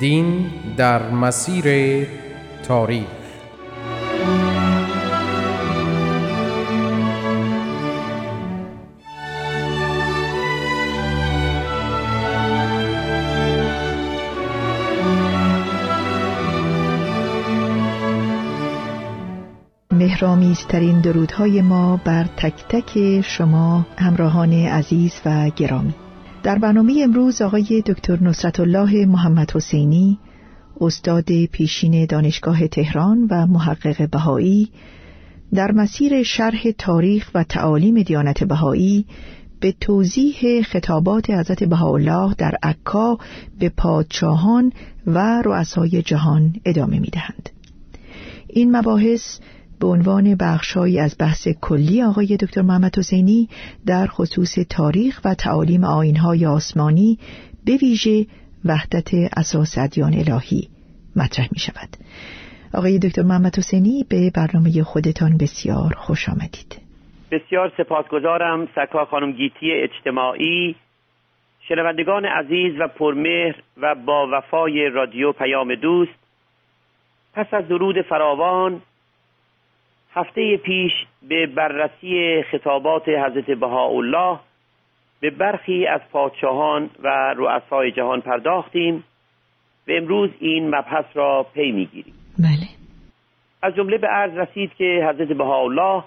دین در مسیر تاریخ. مهرامیزترین درودهای ما بر تک تک شما همراهان عزیز و گرامی. در برنامه امروز آقای دکتر نصرت الله محمد حسینی استاد پیشین دانشگاه تهران و محقق بهایی در مسیر شرح تاریخ و تعالیم دیانت بهایی به توضیح خطابات حضرت بهاءالله در عکا به پادشاهان و رؤسای جهان ادامه می دهند. این مباحث به عنوان بخشهایی از بحث کلی آقای دکتر محمد حسینی در خصوص تاریخ و تعالیم آینهای آسمانی به ویژه وحدت اساس ادیان الهی مطرح می شود. آقای دکتر محمد حسینی به برنامه خودتان بسیار خوش آمدید. بسیار سپاسگزارم سکا خانم گیتی اجتماعی شنوندگان عزیز و پرمهر و با وفای رادیو پیام دوست پس از درود فراوان هفته پیش به بررسی خطابات حضرت بهاءالله به برخی از پادشاهان و رؤسای جهان پرداختیم. و امروز این مبحث را پی می‌گیریم. بله. از جمله به عرض رسید که حضرت بهاءالله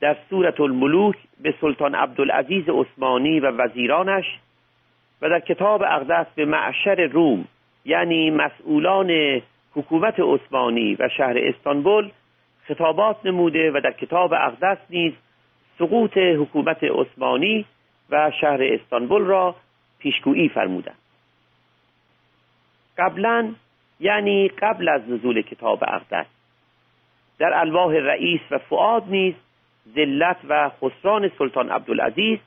در سورت الملوک به سلطان عبدالعزیز عثمانی و وزیرانش و در کتاب اقدس به معشر روم یعنی مسئولان حکومت عثمانی و شهر استانبول خطابات نموده و در کتاب اقدس نیز سقوط حکومت عثمانی و شهر استانبول را پیشگویی فرمودند. قبلا یعنی قبل از نزول کتاب اقدس در الواح رئیس و فعاد نیز ذلت و خسران سلطان عبدالعزیز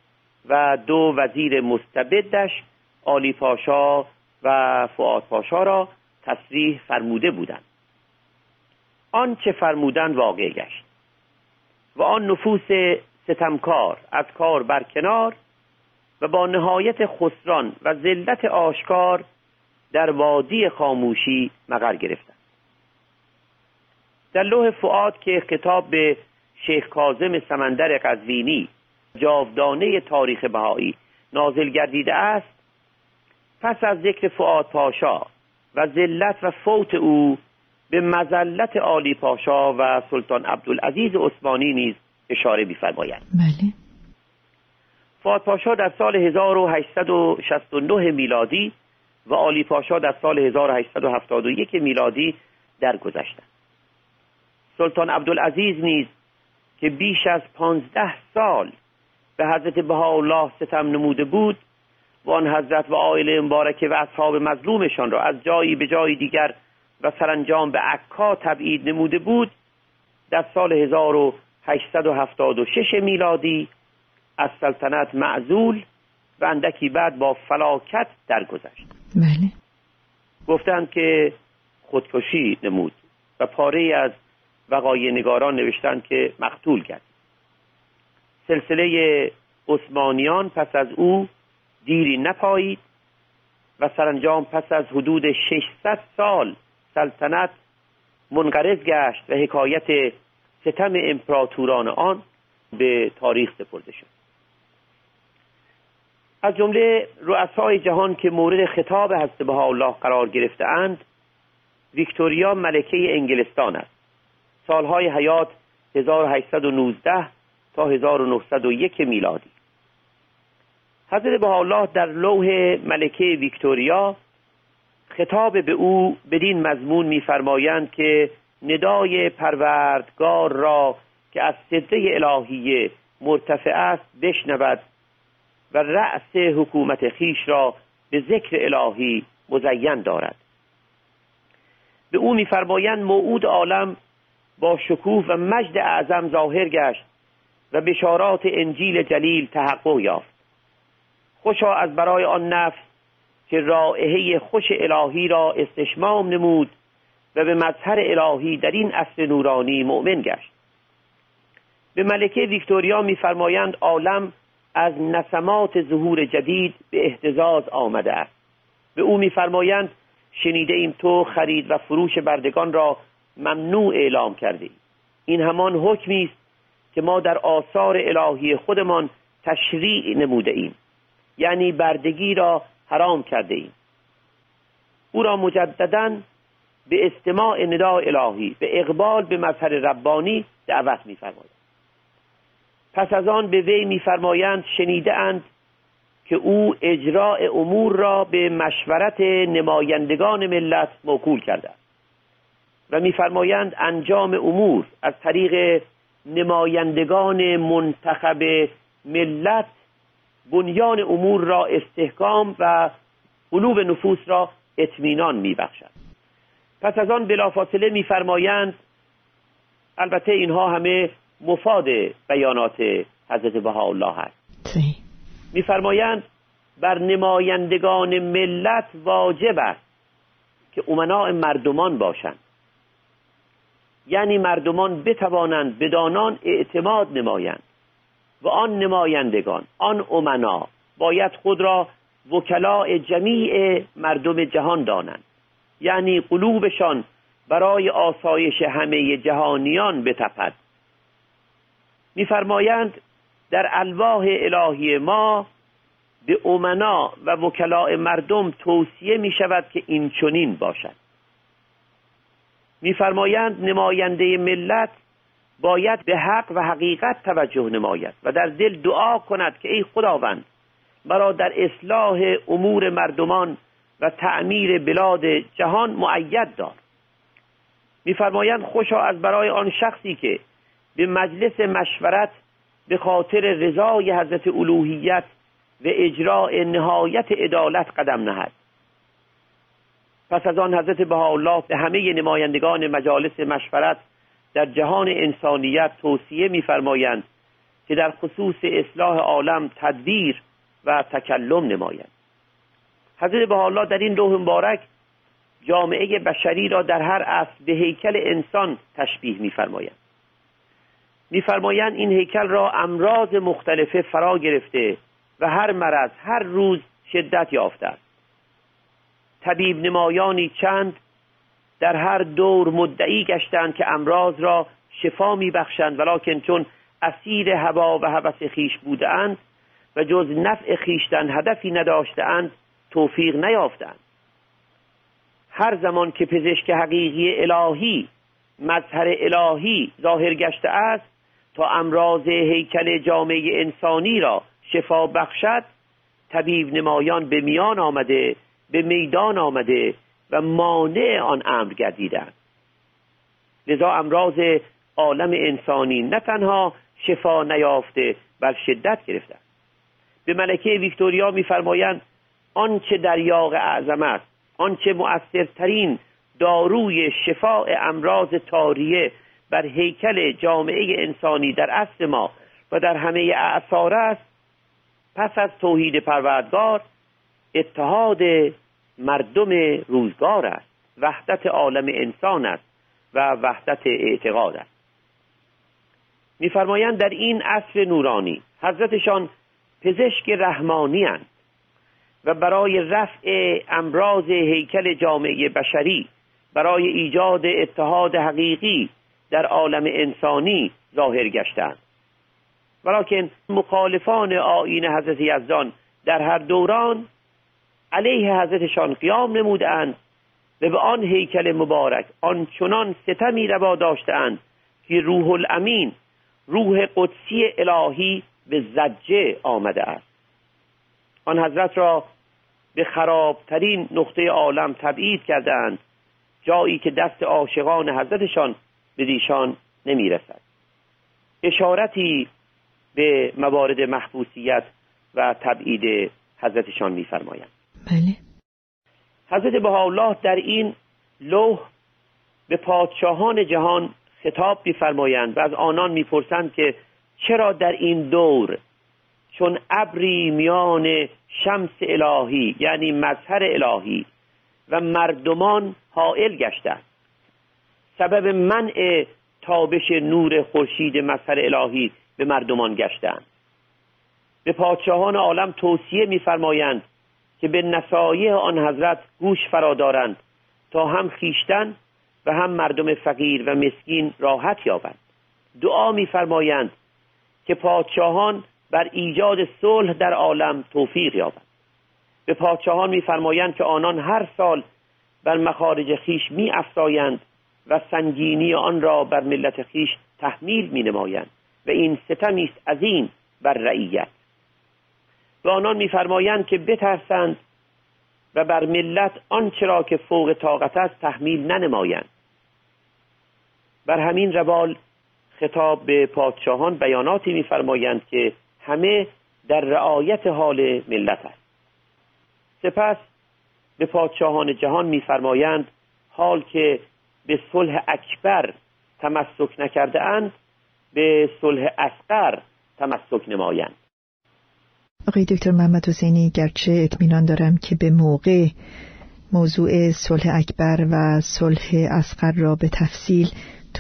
و دو وزیر مستبدش آلی پاشا و فعاد پاشا را تصریح فرموده بودند. آنچه فرمودن واقع گشت و آن نفوس ستمکار از کار برکنار و با نهایت خسران و ذلت آشکار در وادی خاموشی مقر گرفتند. در لوح فعاد که خطاب به شیخ کازم سمندر قزوینی جاودانه تاریخ بهایی نازل گردیده است پس از ذکر فعاد پاشا و ذلت و فوت او به مزلت عالی پاشا و سلطان عبدالعزیز عثمانی نیز اشاره می‌فرمایند. بله. فعاد پاشا در سال 1869 میلادی و عالی پاشا در سال 1871 میلادی درگذشتند. سلطان عبدالعزیز نیز که بیش از پانزده سال به حضرت بهاءالله ستم نموده بود و آن حضرت و عائله مبارکه و اصحاب مظلومشان را از جایی به جای دیگر و سرانجام به عکا تبعید نموده بود در سال 1876 میلادی از سلطنت معزول و اندکی بعد با فلاکت درگذشت. بله. گفتند که خودکشی نمود و پاره از وقایع نگاران نوشتند که مقتول کرد سلسله عثمانیان پس از او دیری نپایید و سرانجام پس از حدود 600 سال سلطنت منقرض گشت و حکایت ستم امپراتوران آن به تاریخ سپرده شد. از جمله رؤسای جهان که مورد خطاب حضرت الله قرار گرفتهاند ویکتوریا ملکه انگلستان است. سالهای حیات 1819 تا 1901 میلادی. حضرت الله در لوح ملکه ویکتوریا خطاب به او بدین مضمون میفرمایند که ندای پروردگار را که از صدره الهیه مرتفع است بشنود و رأس حکومت خیش را به ذکر الهی مزین دارد. به او میفرمایند موعود عالم با شکوه و مجد اعظم ظاهر گشت و بشارات انجیل جلیل تحقق یافت. خوشا از برای آن نفس که رائحه خوش الهی را استشمام نمود و به مظهر الهی در این اصل نورانی مؤمن گشت. به ملکه ویکتوریا میفرمایند عالم از نسمات ظهور جدید به احتزاز آمده است. به او میفرمایند شنیده ایم تو خرید و فروش بردگان را ممنوع اعلام کرده این همان حکمی است که ما در آثار الهی خودمان تشریع نموده ایم. یعنی بردگی را حرام کرده ایم. او را مجددا به استماع نداء الهی به اقبال به مظهر ربانی دعوت میفرماید. پس از آن به وی میفرمایند شنیده اند که او اجراع امور را به مشورت نمایندگان ملت موکول کرده و میفرمایند انجام امور از طریق نمایندگان منتخب ملت بنیان امور را استحکام و قلوب نفوس را اطمینان میبخشد. پس از آن بلافاصله میفرمایند البته اینها همه مفاد بیانات حضرت بهاءالله است. میفرمایند بر نمایندگان ملت واجب است که امناع مردمان باشند. یعنی مردمان بتوانند بدانان اعتماد نمایند. و آن نمایندگان آن امنا باید خود را وکلاء جمیع مردم جهان دانند. یعنی قلوبشان برای آسایش همه جهانیان بتپد. میفرمایند در الواح الهی ما به امنا و وکلاء مردم توصیه می شود که این چنین باشد. میفرمایند نماینده ملت باید به حق و حقیقت توجه نماید و در دل دعا کند که ای خداوند مرا در اصلاح امور مردمان و تعمیر بلاد جهان معید دار. میفرمایند خوشا از برای آن شخصی که به مجلس مشورت به خاطر رضای حضرت الوهیت و اجراع نهایت عدالت قدم نهد. پس از آن حضرت بهاءالله به همه نمایندگان مجالس مشورت در جهان انسانیت توصیه میفرمایند که در خصوص اصلاح عالم تدبیر و تکلم نمایند حضرت بهاءالله در این روح مبارک جامعه بشری را در هر اصل به هیکل انسان تشبیه میفرمایند میفرمایند این هیکل را امراض مختلفه فرا گرفته و هر مرض هر روز شدت یافته است. طبیب نمایانی چند در هر دور مدعی گشتند که امراض را شفا میبخشند ولیکن چون اسیر هوا و هوس خیش بودند و جز نفع خیشتن هدفی نداشتند توفیق نیافتند. هر زمان که پزشک حقیقی الهی مظهر الهی ظاهر گشته است تا امراض هیکل جامعه انسانی را شفا بخشد طبیب نمایان به میان آمده به میدان آمده و مانع آن امر گردیدند لذا امراض عالم انسانی نه تنها شفا نیافته بل شدت گرفته. به ملکه ویکتوریا میفرمایند آنچه در یاغ اعظم است آنچه مؤثرترین داروی شفاء امراض تاریه بر هیکل جامعه انسانی در اصل ما و در همه اعثار است پس از توحید پروردگار اتحاد مردم روزگار است. وحدت عالم انسان است و وحدت اعتقاد است. میفرمایند در این عصر نورانی حضرتشان پزشک رحمانی هستند و برای رفع امراض هیکل جامعه بشری برای ایجاد اتحاد حقیقی در عالم انسانی ظاهر گشتند ولیکن مخالفان آین حضرت یزدان در هر دوران علیه حضرتشان قیام نمودند و به آن هیکل مبارک آنچنان ستمی روا داشتند که روح الامین روح قدسی الهی به زجه آمده است. آن حضرت را به خرابترین نقطه عالم تبعید کردند جایی که دست عاشقان حضرتشان به دیشان نمی‌رسد. اشارتی به موارد محبوسیت و تبعید حضرتشان میفرمایند. بله. حضرت بهاءالله در این لوح به پادشاهان جهان خطاب میفرمایند و از آنان می‌پرسند که چرا در این دور چون ابری میان شمس الهی یعنی مظهر الهی و مردمان حائل گشته سبب منع تابش نور خورشید مظهر الهی به مردمان گشتند. به پادشاهان عالم توصیه میفرمایند که به نصایح آن حضرت گوش فرا دارند تا هم خیشتن و هم مردم فقیر و مسکین راحت یابند. دعا میفرمایند که پادشاهان بر ایجاد صلح در عالم توفیق یابند. به پادشاهان میفرمایند که آنان هر سال بر مخارج خیش می و سنگینی آن را بر ملت خیش تحمیل می نمایند و این ستمی است عظیم بر رعیت. به آنان میفرمایند که بترسند و بر ملت آنچه را که فوق طاقت است تحمیل ننمایند. بر همین روال خطاب به پادشاهان بیاناتی میفرمایند که همه در رعایت حال ملت است. سپس به پادشاهان جهان میفرمایند حال که به صلح اکبر تمسک نکرده اند به صلح اصغر تمسک نمایند. آقای دکتر محمد حسینی گرچه اطمینان دارم که به موقع موضوع صلح اکبر و صلح اصغر را به تفصیل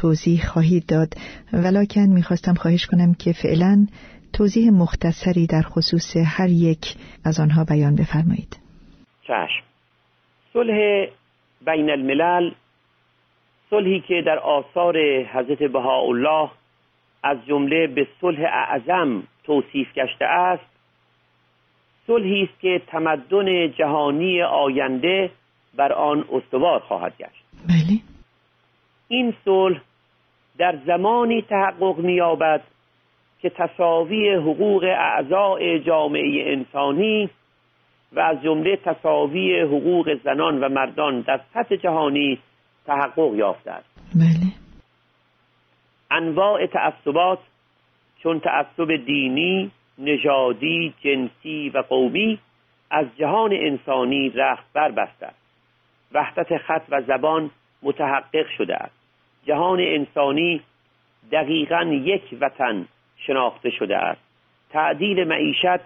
توضیح خواهید داد. ولکن می‌خواستم خواهش کنم که فعلا توضیح مختصری در خصوص هر یک از آنها بیان بفرمایید. چشم. صلح بین الملل صلحی که در آثار حضرت بهاءالله از جمله به صلح اعظم توصیف گشته است صلحی است که تمدن جهانی آینده بر آن استوار خواهد گشت. بله. این صلح در زمانی تحقق می‌یابد که تصاوی حقوق اعضاء جامعه انسانی و از جمله تصاوی حقوق زنان و مردان در سطح جهانی تحقق یافته است. بله. انواع تعصبات چون تعصب دینی نژادی جنسی و قومی از جهان انسانی رخت بربسته است. وحدت خط و زبان متحقق شده است. جهان انسانی دقیقا یک وطن شناخته شده است. تعدیل معیشت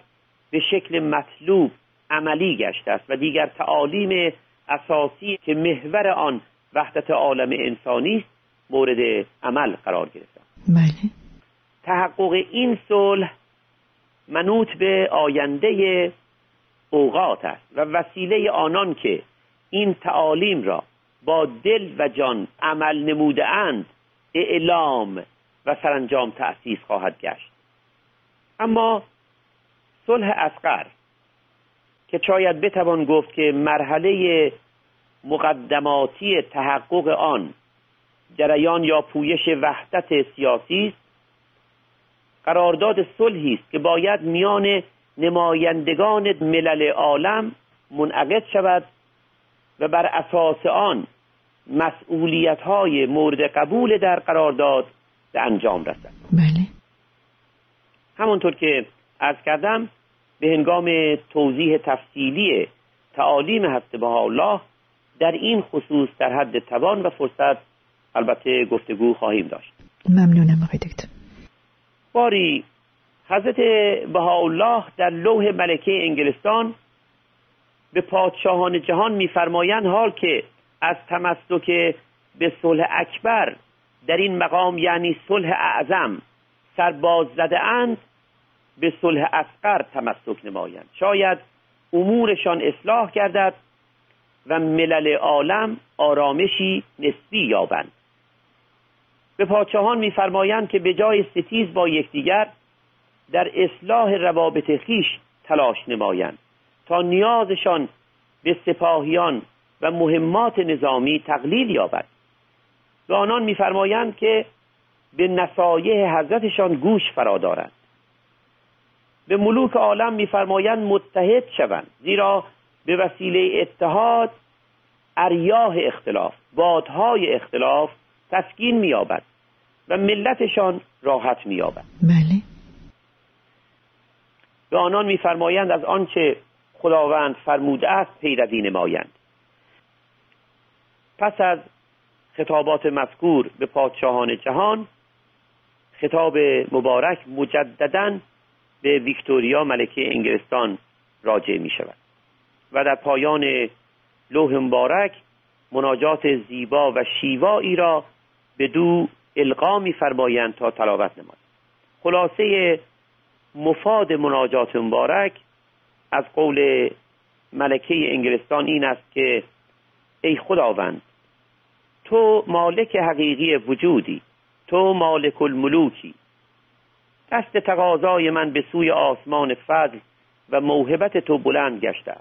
به شکل مطلوب عملی گشته است و دیگر تعالیم اساسی که محور آن وحدت عالم انسانی است مورد عمل قرار گرفته بله. تحقق این صلح منوط به آینده اوقات است و وسیله آنان که این تعالیم را با دل و جان عمل نموده اند اعلام و سرانجام تأسیس خواهد گشت. اما صلح اسقر که شاید بتوان گفت که مرحله مقدماتی تحقق آن جریان یا پویش وحدت سیاسی است قرارداد صلحی است که باید میان نمایندگان ملل عالم منعقد شود و بر اساس آن مسئولیت های مورد قبول در قرارداد به انجام رسد. بله. همانطور که از کردم به هنگام توضیح تفصیلی تعالیم هست الله در این خصوص در حد توان و فرصت البته گفتگو خواهیم داشت. ممنونم آقای دکتر. باری حضرت بهاءالله در لوح ملکه انگلستان به پادشاهان جهان میفرمایند حال که از تمسک به صلح اکبر در این مقام یعنی صلح اعظم سرباز زده اند به صلح اصغر تمسک نمایند. شاید امورشان اصلاح گردد و ملل عالم آرامشی نسبی یابند. به پادشاهان میفرمایند که به جای ستیز با یکدیگر در اصلاح روابط خیش تلاش نمایند تا نیازشان به سپاهیان و مهمات نظامی تقلیل یابد. به آنان میفرمایند که به نصایح حضرتشان گوش فرا دارند به ملوک عالم میفرمایند متحد شوند زیرا به وسیله اتحاد اریاه اختلاف بادهای اختلاف تسکین مییابد و ملتشان راحت مییابد. بله. به آنان میفرمایند از آنچه خداوند فرموده است پیروی نمایند. پس از خطابات مذکور به پادشاهان جهان خطاب مبارک مجددا به ویکتوریا ملکه انگلستان راجع می شود و در پایان لوح مبارک مناجات زیبا و شیوایی را به دو القا میفرمایند تا تلاوت نماید خلاصه مفاد مناجات مبارک از قول ملکه انگلستان این است که ای خداوند تو مالک حقیقی وجودی تو مالک الملوکی. دست تقاضای من به سوی آسمان فضل و موهبت تو بلند گشته.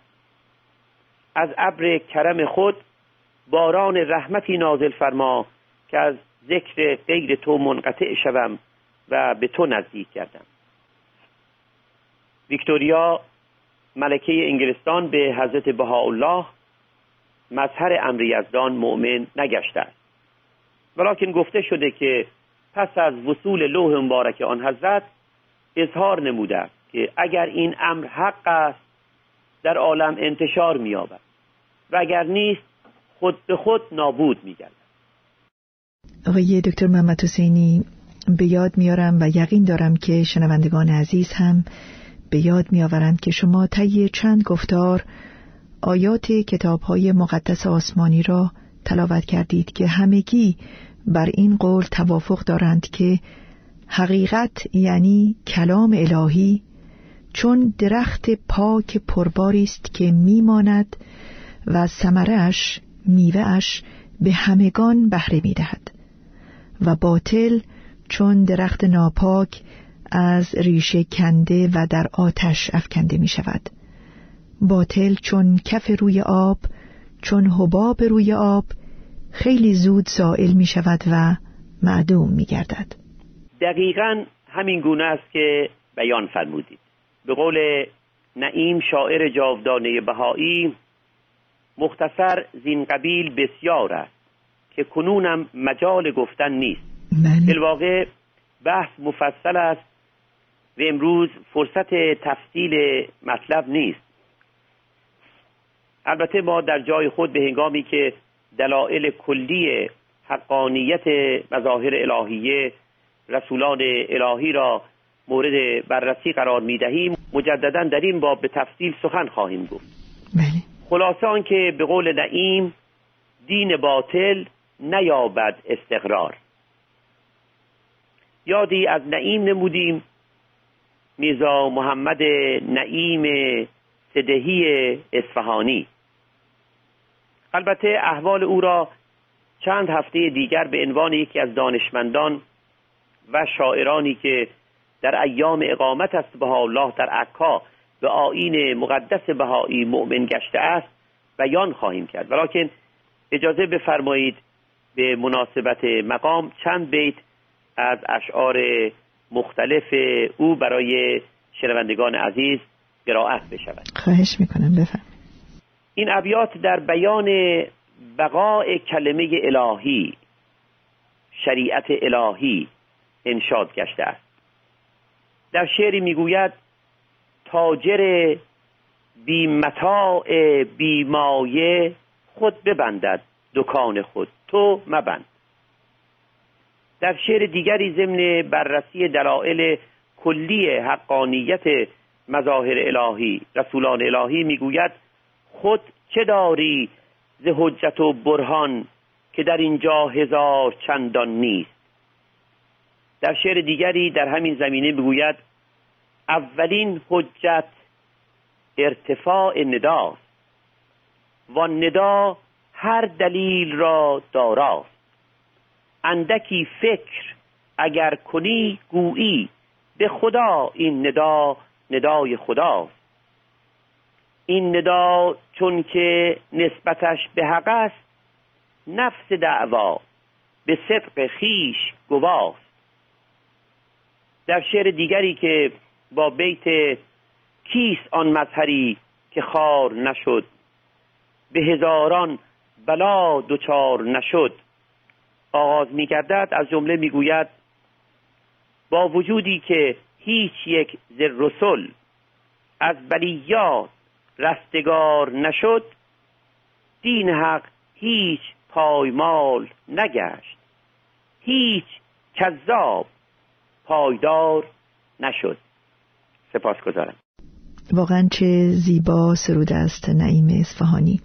از ابر کرم خود باران رحمتی نازل فرما که از ذکر غیر تو منقطع شوم و به تو نزدیک کردم. ویکتوریا ملکه انگلستان به حضرت بهاءالله مظهر امر یزدان مؤمن نگشته است. ولیکن گفته شده که پس از وصول لوح مبارک آن حضرت اظهار نموده که اگر این امر حق است در عالم انتشار مییابد و اگر نیست خود به خود نابود میگردد. آقای دکتر محمد حسینی به یاد میارم و یقین دارم که شنوندگان عزیز هم به یاد میآورند که شما طی چند گفتار آیات کتاب های مقدس آسمانی را تلاوت کردید که همگی بر این قول توافق دارند که حقیقت یعنی کلام الهی چون درخت پاک پرباری است که میماند و ثمرش میوهش به همگان بهره می‌دهد. و باطل چون درخت ناپاک از ریشه کنده و در آتش افکنده می شود باطل چون کف روی آب چون حباب روی آب خیلی زود زائل می شود و معدوم می گردد دقیقا همین گونه است که بیان فرمودید. به قول نعیم شاعر جاودانه بهایی مختصر زین قبیل بسیار است. که کنونم مجال گفتن نیست بله. واقع بحث مفصل است و امروز فرصت تفصیل مطلب نیست البته ما در جای خود به هنگامی که دلایل کلی حقانیت مظاهر الهیه رسولان الهی را مورد بررسی قرار می دهیم مجددا در این باب به تفصیل سخن خواهیم گفت بله. خلاصه آنکه به قول نعیم دین باطل نیابد استقرار. یادی از نعیم نمودیم. میزا محمد نعیم صدهی اصفهانی. البته احوال او را چند هفته دیگر به عنوان یکی از دانشمندان و شاعرانی که در ایام اقامت است به الله در عکا به آین مقدس بهایی مؤمن گشته است بیان خواهیم کرد. ولیکن اجازه بفرمایید به مناسبت مقام چند بیت از اشعار مختلف او برای شنوندگان عزیز قرائت بشود. خواهش می‌کنم بفرم این ابیات در بیان بقاء کلمه الهی شریعت الهی انشاد گشته است. در شعری می‌گوید تاجر بی متاع بی مایه خود ببندد. دکان خود. تو مبند. در شعر دیگری ضمن بررسی دلایل کلی حقانیت مظاهر الهی رسولان الهی می‌گوید خود چه داری ز حجت و برهان که در اینجا هزار چندان نیست؟ در شعر دیگری در همین زمینه می‌گوید اولین حجت ارتفاع نداست و ندا هر دلیل را داراست اندکی فکر اگر کنی گویی. به خدا این ندا ندای خداست این ندا چون که نسبتش به حق است نفس دعوا. به صدق خیش گواست در شعر دیگری که با بیت کیس آن مظهری که خار نشد. به هزاران بلا دچار نشد. آغاز می از جمله می‌گوید با وجودی که هیچ یک ز رسول از بلیات رستگار نشد دین حق هیچ پایمال نگشت. هیچ کذاب پایدار نشد. سپاس گذارم واقعا چه زیبا سرود است نعیم اصفهانی.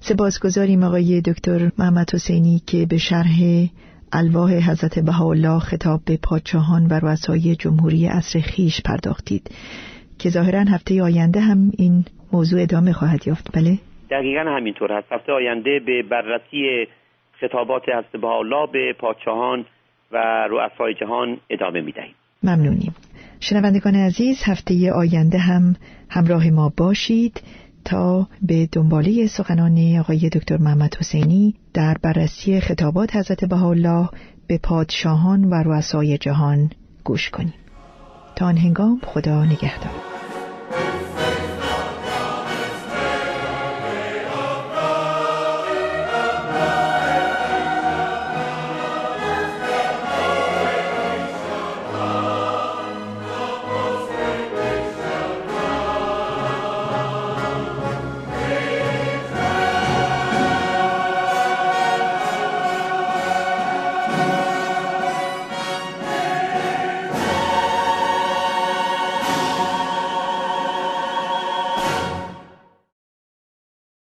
سپاسگزاریم آقای دکتر محمد حسینی که به شرح الواح حضرت بهاءالله خطاب به پادشاهان و رؤسای جمهوری عصر خیش پرداختید. که ظاهرا هفته آینده هم این موضوع ادامه خواهد یافت. بله؟ دقیقا همینطور هست هفته آینده به بررسی خطابات حضرت بهاءالله به پادشاهان و رؤسای جهان ادامه می‌دهیم. ممنونیم. شنوندگان عزیز هفته آینده هم همراه ما باشید تا به دنباله سخنان آقای دکتر محمد حسینی در بررسی خطابات حضرت بهاءالله به پادشاهان و رؤسای جهان گوش کنیم. تا آن هنگام خدا نگهدار.